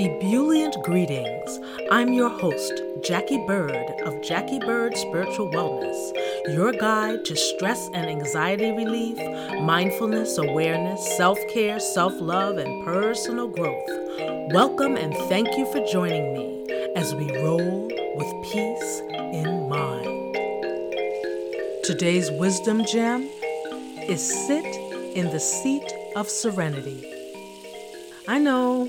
Ebullient greetings. I'm your host, Jackie Bird of Jackie Bird Spiritual Wellness, your guide to stress and anxiety relief, mindfulness, awareness, self care, self love, and personal growth. Welcome and thank you for joining me as we roll with peace in mind. Today's wisdom gem is sit in the seat of serenity. I know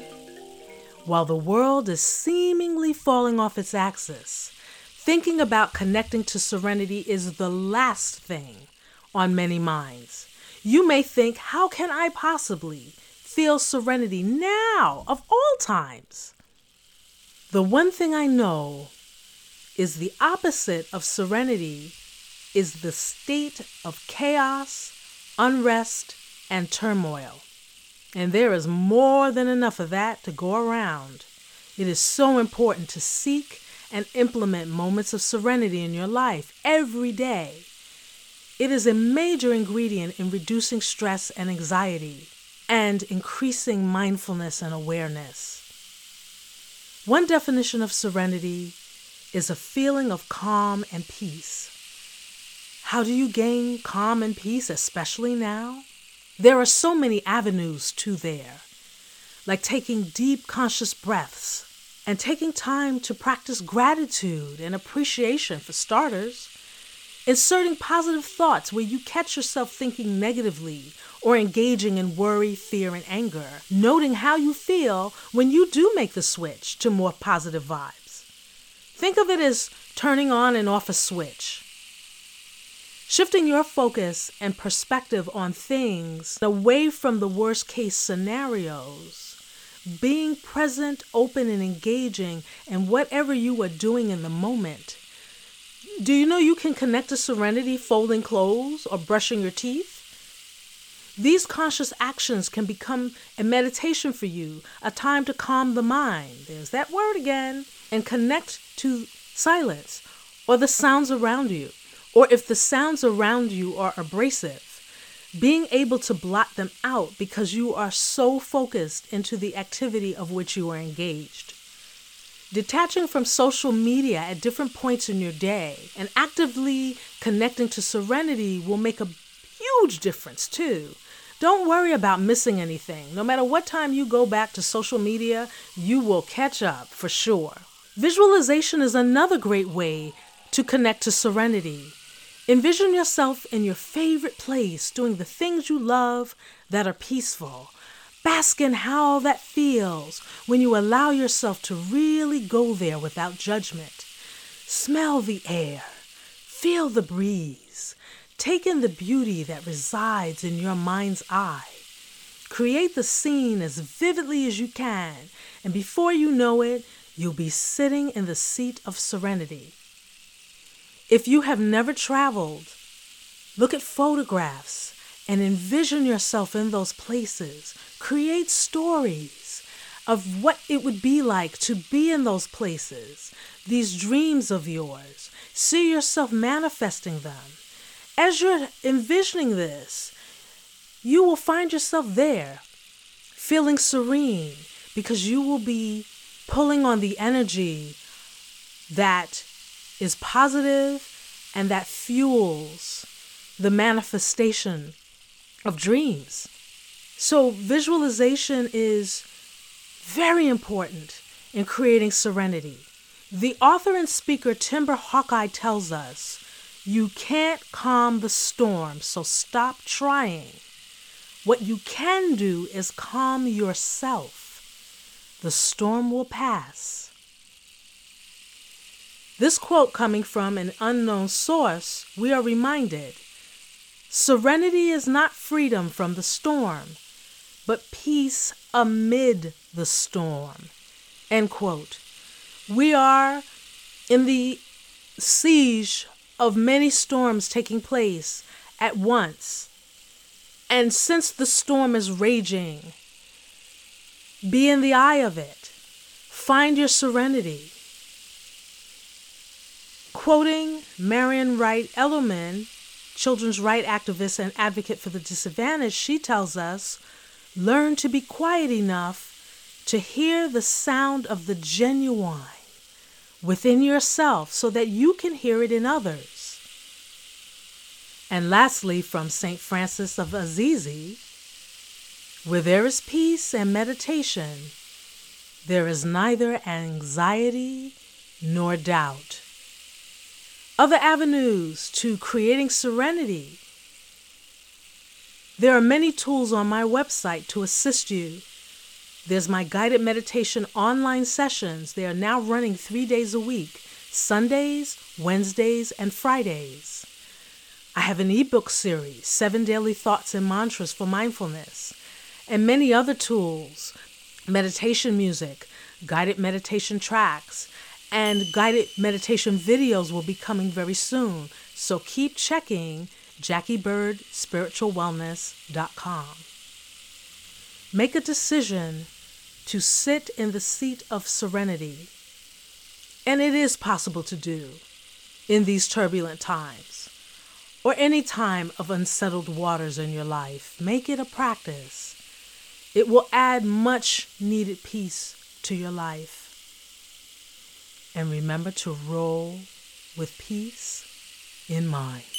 while the world is seemingly falling off its axis, thinking about connecting to serenity is the last thing on many minds. You may think, how can I possibly feel serenity now of all times? The one thing I know is the opposite of serenity is the state of chaos, unrest, and turmoil. And there is more than enough of that to go around. It is so important to seek and implement moments of serenity in your life every day. It is a major ingredient in reducing stress and anxiety and increasing mindfulness and awareness. One definition of serenity is a feeling of calm and peace. How do you gain calm and peace, especially now? There are so many avenues to there, like taking deep conscious breaths and taking time to practice gratitude and appreciation for starters. Inserting positive thoughts where you catch yourself thinking negatively or engaging in worry, fear, and anger. Noting how you feel when you do make the switch to more positive vibes. Think of it as turning on and off a switch. Shifting your focus and perspective on things away from the worst case scenarios. Being present, open, and engaging in whatever you are doing in the moment. Do you know you can connect to serenity folding clothes or brushing your teeth? These conscious actions can become a meditation for you, a time to calm the mind. There's that word again. And connect to silence or the sounds around you or if the sounds around you are abrasive, being able to blot them out because you are so focused into the activity of which you are engaged. Detaching from social media at different points in your day and actively connecting to serenity will make a huge difference too. Don't worry about missing anything. No matter what time you go back to social media, you will catch up for sure. Visualization is another great way to connect to serenity. Envision yourself in your favorite place doing the things you love that are peaceful. Bask in how that feels when you allow yourself to really go there without judgment. Smell the air, feel the breeze, take in the beauty that resides in your mind's eye. Create the scene as vividly as you can, and before you know it, you'll be sitting in the seat of serenity. If you have never traveled, look at photographs and envision yourself in those places. Create stories of what it would be like to be in those places, these dreams of yours. See yourself manifesting them. As you're envisioning this, you will find yourself there, feeling serene, because you will be pulling on the energy that is positive and that fuels the manifestation of dreams. So, visualization is very important in creating serenity. The author and speaker Timber Hawkeye tells us you can't calm the storm, so stop trying. What you can do is calm yourself. The storm will pass. This quote coming from an unknown source, we are reminded serenity is not freedom from the storm, but peace amid the storm. End quote. We are in the siege of many storms taking place at once. And since the storm is raging, be in the eye of it. Find your serenity. Quoting Marian Wright Edelman, children's rights activist and advocate for the disadvantaged, she tells us learn to be quiet enough to hear the sound of the genuine within yourself so that you can hear it in others. And lastly, from St. Francis of Assisi, where there is peace and meditation, there is neither anxiety nor doubt. Other avenues to creating serenity. There are many tools on my website to assist you. There's my guided meditation online sessions. They are now running three days a week Sundays, Wednesdays, and Fridays. I have an ebook series, Seven Daily Thoughts and Mantras for Mindfulness, and many other tools meditation music, guided meditation tracks, and guided meditation videos will be coming very soon. So keep checking JackieBirdSpiritualWellness.com. Make a decision to sit in the seat of serenity. And it is possible to do in these turbulent times or any time of unsettled waters in your life. Make it a practice. It will add much needed peace to your life. And remember to roll with peace in mind.